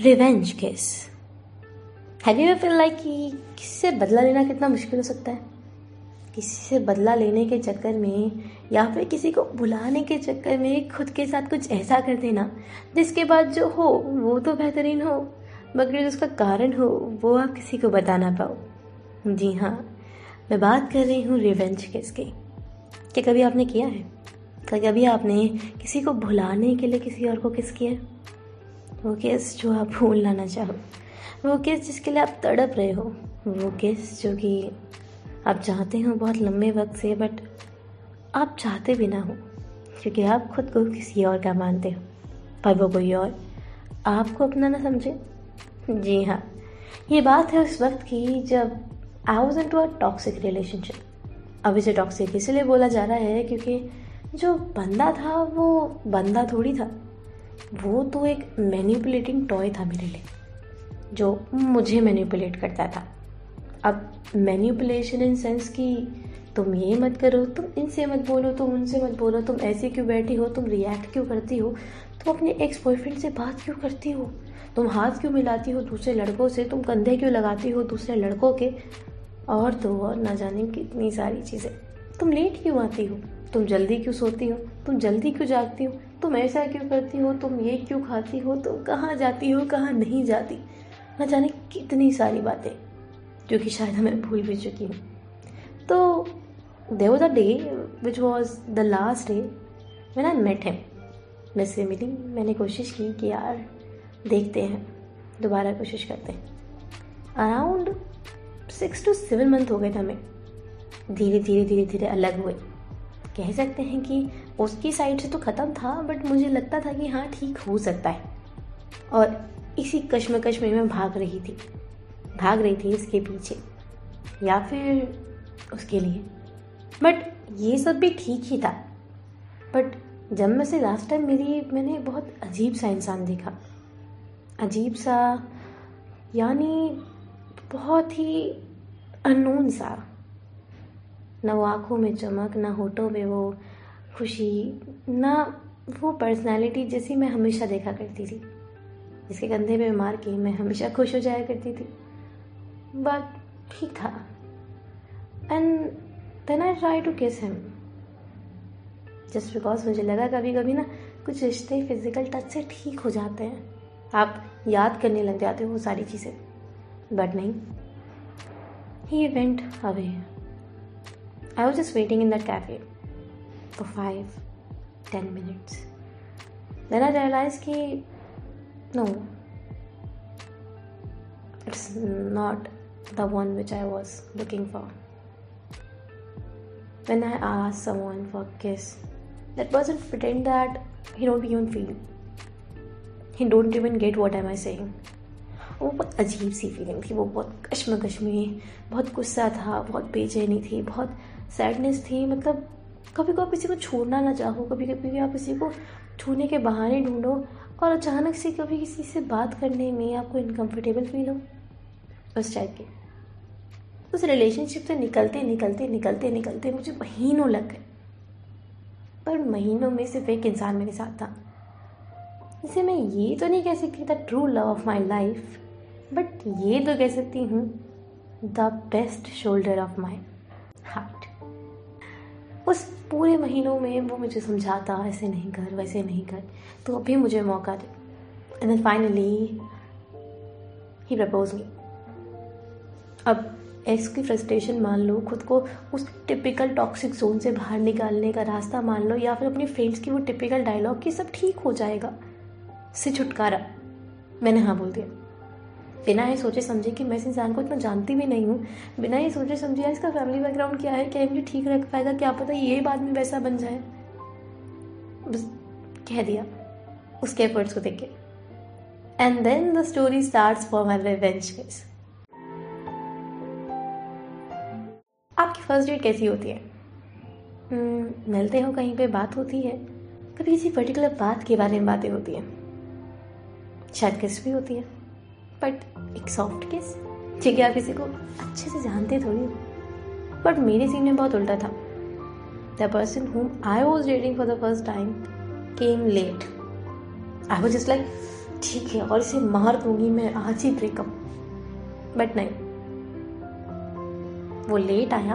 Revenge किस have you feel like कि किसी से बदला लेना कितना मुश्किल हो सकता है? किसी से बदला लेने के चक्कर में या फिर किसी को बुलाने के चक्कर में खुद के साथ कुछ ऐसा कर देना, जिसके बाद जो हो, वो तो बेहतरीन हो, मगर उसका कारण हो, वो आप किसी को बता ना पाओ। जी हाँ मैं बात कर रही हूँ रिवेंज केस की क्या कभी आपने किया है? क्या कभी आपने किसी को भुलाने के लिए किसी और को किस किया वो केस जो आप भूल लाना चाहो वो केस जिसके लिए आप तड़प रहे हो। वो केस जो कि आप चाहते हो बहुत लंबे वक्त से बट आप चाहते भी ना हो, क्योंकि आप खुद को किसी और का मानते हो पर वो कोई और आपको अपना ना समझे। जी हाँ ये बात है उस वक्त की जब I was into a toxic relationship अब इसे टॉक्सिक इसलिए बोला जा रहा है, क्योंकि जो बंदा था, वो बंदा थोड़ी था। वो तो एक मैनिपुलेटिंग टॉय था मेरे लिए, जो मुझे मैनिपुलेट करता था। अब मैनिपुलेशन इन सेंस कि तुम ये मत करो, तुम इनसे मत बोलो, तुम उनसे मत बोलो, तुम ऐसे क्यों बैठी हो, तुम रिएक्ट क्यों करती हो? तुम अपने एक्स बॉयफ्रेंड से बात क्यों करती हो? तुम हाथ क्यों मिलाती हो दूसरे लड़कों से? तुम कंधे क्यों लगाती हो दूसरे लड़कों के? और तो और, ना जाने कितनी सारी चीज़ें। तुम लेट क्यों आती हो? तुम जल्दी क्यों सोती हो? तुम जल्दी क्यों जागती हो? तुम ऐसा क्यों करती हो? तुम ये क्यों खाती हो? तुम कहाँ जाती हो, कहाँ नहीं जाती? न जाने कितनी सारी बातें, जो कि शायद हमें भूल भी चुकी हूँ। तो they was a day which was the last day मैंने मेट हिम मैं से मिली। मैंने कोशिश की कि यार देखते हैं, दोबारा कोशिश करते हैं। Around six to seven month हो गए थे हमें। धीरे धीरे धीरे धीरे अलग हुए। कह सकते हैं कि उसकी साइड से तो ख़त्म था बट मुझे लगता था कि हाँ ठीक हो सकता है। और इसी कश्मकश में मैं भाग रही थी। भाग रही थी इसके पीछे, या फिर उसके लिए। बट ये सब भी ठीक ही था। बट जब मैं से लास्ट टाइम मेरी, मैंने बहुत अजीब सा इंसान देखा। अजीब सा, यानी बहुत ही अननोन सा। ना वो आँखों में चमक, ना होठों में वो खुशी, ना वो पर्सनालिटी जैसी मैं हमेशा देखा करती थी। जिसके कंधे पे मार के मैं हमेशा खुश हो जाया करती थी। बट ठीक था। And then I try to kiss him just because मुझे लगा कभी कभी ना कुछ रिश्ते फ़िज़िकल टच से ठीक हो जाते हैं। आप याद करने लग जाते हो वो सारी चीज़ें। बट नहीं। He went away I was just waiting in that cafe for five ten minutes then I realise कि no it's not the one which I was looking for. When I asked someone for a kiss, that person pretend that he don't even feel. He don't even get what am I saying. वो बहुत अजीब सी feeling थी वो बहुत कश्मकश में बहुत गुस्सा था बहुत बेचैनी थी बहुत सैडनेस थी मतलब कभी कभी किसी को छोड़ना ना चाहो कभी कभी आप किसी को छूने के बहाने ढूंढो और अचानक से कभी किसी से बात करने में आपको इनकम्फर्टेबल फील हो, उस टाइप के। उस रिलेशनशिप से निकलते निकलते निकलते निकलते मुझे महीनों लग गए। पर महीनों में सिर्फ़ एक इंसान मेरे साथ था। इसे मैं ये तो नहीं कह सकती the true love of my life but ये तो कह सकती हूँ the best shoulder of my heart उस पूरे महीनों में वो मुझे समझाता, ऐसे नहीं कर, वैसे नहीं कर। तो अभी मुझे मौका दे। And then finally he propose me अब एक्स की फ्रस्ट्रेशन मान लो, खुद को उस टिपिकल टॉक्सिक जोन से बाहर निकालने का रास्ता मान लो, या फिर अपनी फ्रेंड्स की वो टिपिकल डायलॉग कि सब ठीक हो जाएगा। से छुटकारा। मैंने हाँ बोल दिया। बिना ये सोचे समझे कि मैं इस इंसान को इतना जानती भी नहीं हूँ बिना ये सोचे समझे यार इसका फैमिली बैकग्राउंड क्या है क्या मुझे ठीक रख पाएगा क्या पता ये बाद में वैसा बन जाए। बस कह दिया उसके एफर्ट्स को देख के। And then the story start for my revenge आपकी फ़र्स्ट डेट कैसी होती है? Hmm, मिलते हो कहीं पे बात होती है कभी किसी पर्टिकुलर बात के बारे में बातें होती हैं। शायद किस भी होती है। बट एक सॉफ्ट किस ठीक है, आप किसी को अच्छे से जानते थोड़ी बट मेरे सीन में बहुत उल्टा था। The person whom I was dating for the first time came late I was just like ठीक है, और इसे मार दूँगी मैं, आज ही ब्रेकअप बट नहीं। वो लेट आया,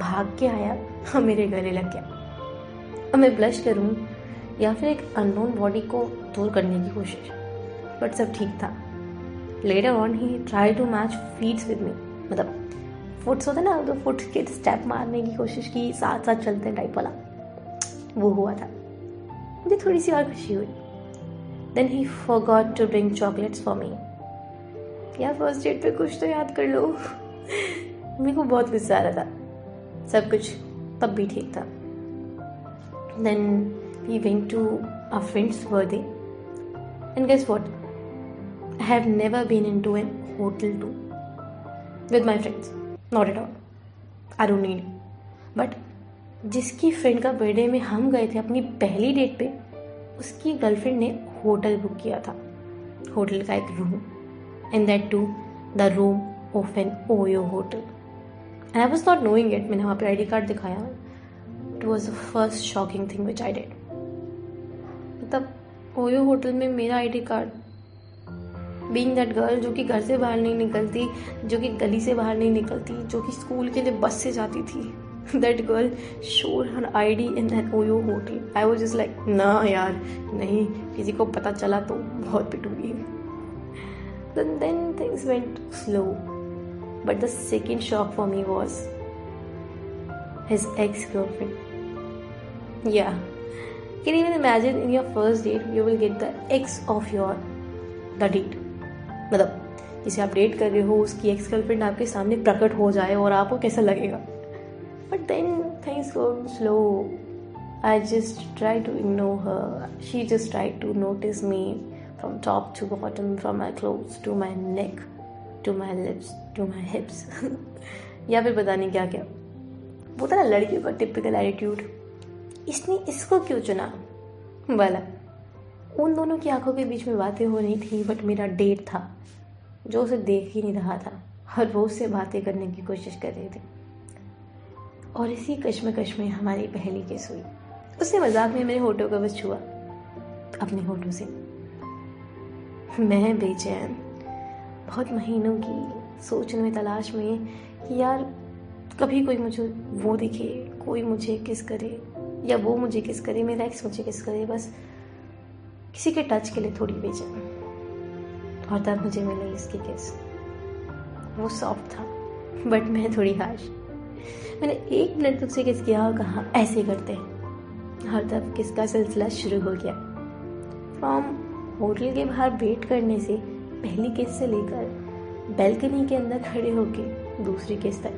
भाग के आया, और मेरे गले लग गया। अब मैं ब्लश करूँ या फिर एक अननोन बॉडी को दूर करने की कोशिश। बट सब ठीक था। Later on he try to match feeds with me मतलब फुट्स होते ना तो फुट के स्टेप मारने की कोशिश की साथ साथ चलते टाइप वाला। वो हुआ था। मुझे थोड़ी सी और खुशी हुई। Then he forgot to bring chocolates for me यार फ़र्स्ट डेट पे कुछ तो याद कर लो। मेरे को बहुत गुस्सा आ रहा था। सब कुछ तब भी ठीक था। Then we went to a friend's birthday and guess what I have never been into an hotel too. With my friends. Not at all. I don't need. But जिसकी फ्रेंड का बर्थडे में हम गए थे अपनी पहली डेट पे, उसकी गर्लफ्रेंड ने होटल बुक किया था. होटल का एक room and that to the room of an OYO hotel and I was not knowing it मैंने वहाँ पे आई डी कार्ड दिखाया. It was the first shocking thing which I dead मतलब OYO hotel में मेरा I D card being that girl जो कि घर से बाहर नहीं निकलती, जो कि गली से बाहर नहीं निकलती, जो कि स्कूल के लिए बस से जाती थी that girl shore her I D in that OYO hotel I was is like ना यार, नहीं, किसी को पता चला तो बहुत पिटूगी then things went slow but the second shock for me was his ex-girlfriend. Yeah. Can you even imagine in your first date, you will get the ex of your, the date. मतलब जिसे आप date कर रहे हो, उसकी ex girlfriend आपके सामने प्रकट हो जाए और आपको कैसा लगेगा? But then things go slow I just try to ignore her she just try to notice me from top to bottom from my cloth to my neck to my lips to my hips या फिर पता नहीं क्या क्या। वो था ना लड़कियों का टिपिकल एटीट्यूड इसने इसको क्यों चुना? वाला। उन दोनों की आँखों के बीच में बातें हो रही थी बट मेरा डेट था, जो उसे देख ही नहीं रहा था। हर वो उससे बातें करने की कोशिश कर रहे थे। और इसी कश्मकश में हमारी पहली केस हुई। उसने मज़ाक में मेरे होठों का बस छुआ, अपने होठों से। मैं बेचैन, बहुत महीनों की सोचने में, तलाश में कि यार, कभी कोई मुझे वो दिखे, कोई मुझे किस करे, या वो मुझे किस करे, मेरा एक्स मुझे किस करे, बस किसी के टच के लिए थोड़ी बेचैन और तब मुझे मिले इसकी किस वो सॉफ्ट था बट मैं थोड़ी हाश मैंने एक मिनट तुझसे किस किया और कहा, ऐसे करते हैं। और तब किसका सिलसिला शुरू हो गया। फ्रॉम होटल के बाहर वेट करने से पहली किस से लेकर बैल्कनी के अंदर खड़े होके दूसरी किस तक,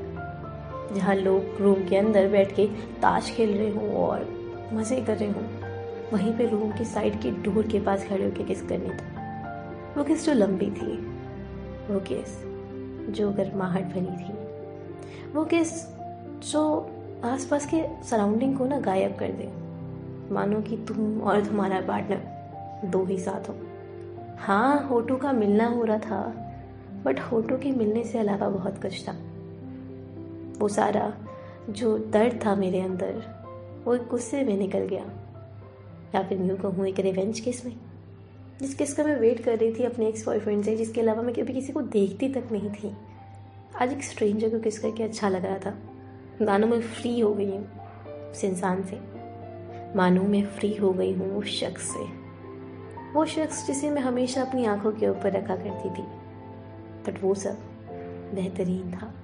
जहाँ लोग रूम के अंदर बैठ के ताश खेल रहे हों और मज़े कर रहे हों। वहीं पे रूम की साइड के डोर के पास खड़े होकर किस करनी था? वो किस जो लंबी थी? वो किस जो गर्माहट भरी थी? वो किस जो आसपास के सराउंडिंग को ना गायब कर दे? मानो कि तुम और तुम्हारा पार्टनर दो ही साथ हो। हाँ होटो का मिलना हो रहा था बट होटो के मिलने से अलावा बहुत कुछ था। वो सारा जो दर्द था मेरे अंदर, वो गुस्से में निकल गया। या फिर यूँ कहूँ एक रिवेंज केस में। जिस किस का मैं वेट कर रही थी अपने एक्स बॉयफ्रेंड से, जिसके अलावा मैं कभी किसी को देखती तक नहीं थी। आज एक स्ट्रेंजर को किस करके अच्छा लग रहा था। मानो मैं फ्री हो गई हूँ, उस इंसान से। मानो मैं फ्री हो गई हूँ उस शख्स से। वो शख्स जिसे मैं हमेशा अपनी आँखों के ऊपर रखा करती थी। बट वो सब बेहतरीन था।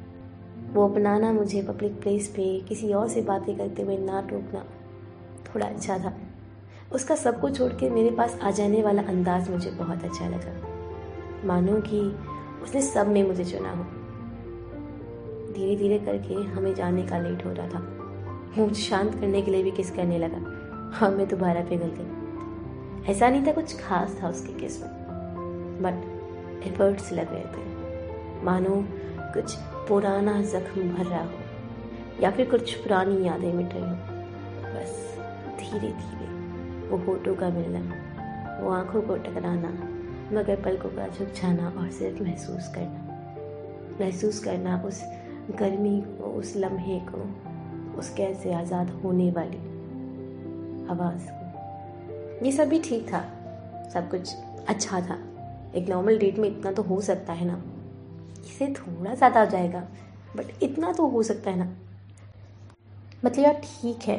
वो अपनाना मुझे पब्लिक प्लेस पे किसी और से बातें करते हुए ना टोकना थोड़ा अच्छा था। उसका सब कुछ छोड़ के मेरे पास आ जाने वाला अंदाज मुझे बहुत अच्छा लगा। मानो कि उसने सब में मुझे चुना हो। धीरे धीरे करके हमें जाने का लेट हो रहा था। मुझे शांत करने के लिए भी किस करने लगा। हाँ मैं दोबारा पिघल गई। ऐसा नहीं था कुछ खास था उसके किसमें। बट एफर्ट्स लग रहे थे। मानो कुछ पुराना जख्म भर रहा हो, या फिर कुछ पुरानी यादें मिट रही हो। बस धीरे धीरे वो होठों का मिलना, वो आँखों को टकराना, मगर पलकों का झुक जाना और सिर्फ़ महसूस करना। महसूस करना उस गर्मी को, उस लम्हे को, उस कैद से आज़ाद होने वाली आवाज़ को। ये सब भी ठीक था, सब कुछ अच्छा था, एक नॉर्मल डेट में इतना तो हो सकता है ना। इसे थोड़ा ज़्यादा हो जाएगा बट इतना तो हो सकता है ना। मतलब यार ठीक है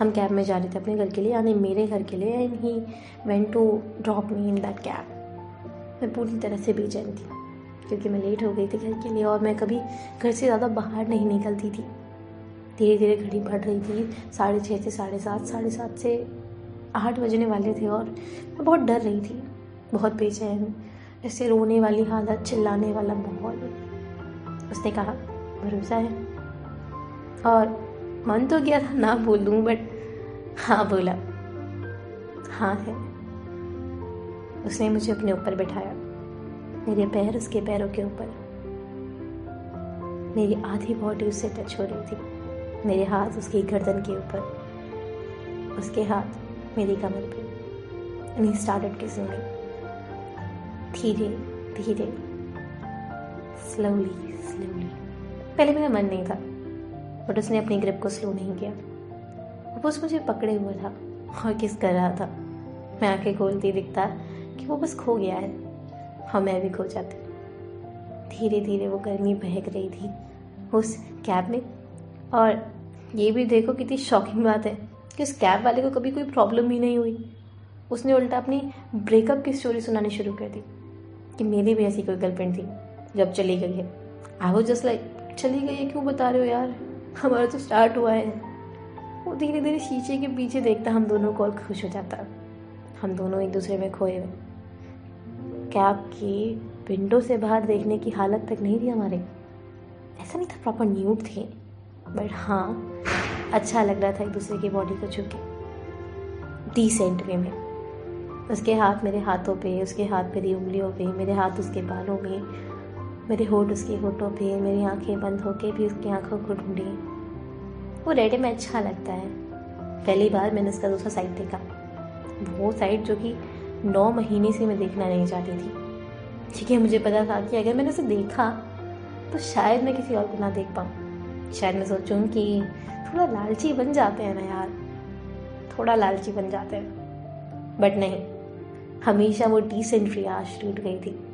हम कैब में जा रहे थे अपने घर के लिए, यानी मेरे घर के लिए and he went to drop me in that cab मैं पूरी तरह से बेचैन थी, क्योंकि मैं लेट हो गई थी घर के लिए और मैं कभी घर से ज़्यादा बाहर नहीं निकलती थी। धीरे धीरे घड़ी बढ़ रही थी, साढ़े छः से साढ़े सात साढ़े सात से आठ बजने वाले थे और मैं बहुत डर रही थी, बहुत बेचैन, ऐसे रोने वाली हालत, चिल्लाने वाला माहौल। उसने कहा, भरोसा है? और मन तो गया था ना बोलूँ बट हाँ बोला। हाँ है। उसने मुझे अपने ऊपर बैठाया। मेरे पैर उसके पैरों के ऊपर। मेरी आधी बॉडी उससे टच हो रही थी। मेरे हाथ उसकी गर्दन के ऊपर। उसके हाथ मेरी कमर पे। एंड स्टार्टेड किसिंग मी धीरे धीरे। स्लोली स्लोली पहले मेरा मन नहीं था बट उसने अपनी ग्रिप को स्लो नहीं किया। बस मुझे पकड़े हुआ था और किस कर रहा था। मैं आँखें खोलती दिखता कि वो बस खो गया है और मैं भी खो जाती। धीरे धीरे वो गर्मी बहक रही थी उस कैब में। और ये भी देखो कितनी शॉकिंग बात है कि उस कैब वाले को कभी कोई प्रॉब्लम ही नहीं हुई। उसने उल्टा अपनी ब्रेकअप की स्टोरी सुनानी शुरू कर दी कि मेरी भी ऐसी कोई गर्लफ्रेंड थी जब चली गई है। आई वो जस्ट लाइक चली गई है? क्यों बता रहे हो यार? हमारा तो स्टार्ट हुआ है। वो धीरे धीरे शीशे के पीछे देखता हम दोनों को और खुश हो जाता। हम दोनों एक दूसरे में खोए। हुए कैब की विंडो से बाहर देखने की हालत तक नहीं थी हमारे? ऐसा नहीं था प्रॉपर न्यूड थे। बट हाँ अच्छा लग रहा था एक दूसरे की बॉडी को छू के। डिसेंट वे में। उसके हाथ मेरे हाथों पे, उसके हाथ मेरी उंगलियों पे, मेरे हाथ उसके बालों में, मेरे होठ उसके होठों पे, मेरी आँखें बंद होके भी उसकी आँखों को ढूंढी। वो रेडे में अच्छा लगता है। पहली बार मैंने उसका दूसरा साइड देखा। वो साइड जो कि नौ महीने से मैं देखना नहीं चाहती थी। ठीक है, मुझे पता था कि अगर मैंने उसे देखा तो शायद मैं किसी और को ना देख पाऊँ। शायद मैं सोचूँ कि थोड़ा लालची बन जाते हैं ना यार। थोड़ा लालची बन जाते हैं। बट नहीं। हमेशा वो डिसेंट रियाज टूट गई थी।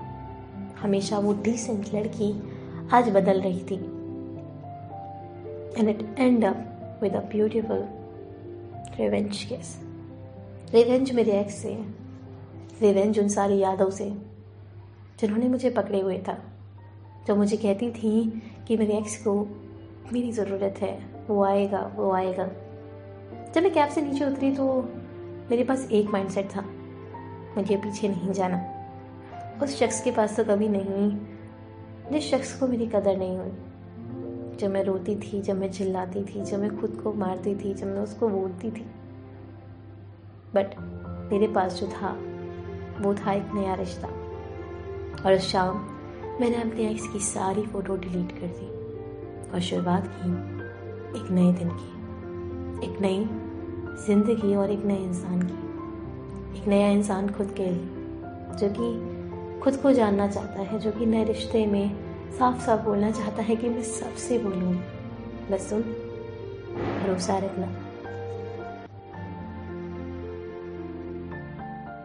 हमेशा वो डिसेंट लड़की आज बदल रही थी। And it end up with a beautiful revenge case revenge मेरे एक्स से रिवेंज उन सारी यादों से, जिन्होंने मुझे पकड़े हुए था। जो मुझे कहती थी कि मेरे एक्स को मेरी ज़रूरत है, वो आएगा वो आएगा। जब मैं कैब से नीचे उतरी तो मेरे पास एक माइंडसेट था, मुझे पीछे नहीं जाना। उस शख्स के पास तो कभी नहीं, जिस शख्स को मेरी कदर नहीं हुई। जब मैं रोती थी, जब मैं चिल्लाती थी, जब मैं खुद को मारती थी, जब मैं उसको बोलती थी। बट मेरे पास जो था, वो था एक नया रिश्ता। और शाम मैंने अपने एक्स की सारी फ़ोटो डिलीट कर दी और शुरुआत की एक नए दिन की। एक नई ज़िंदगी और एक नए इंसान की। एक नया इंसान खुद के लिए, जो कि खुद को जानना चाहता है, जो कि नए रिश्ते में साफ़ साफ़ बोलना चाहता है कि मैं सबसे बोलूँ। बस तुम भरोसा रखना।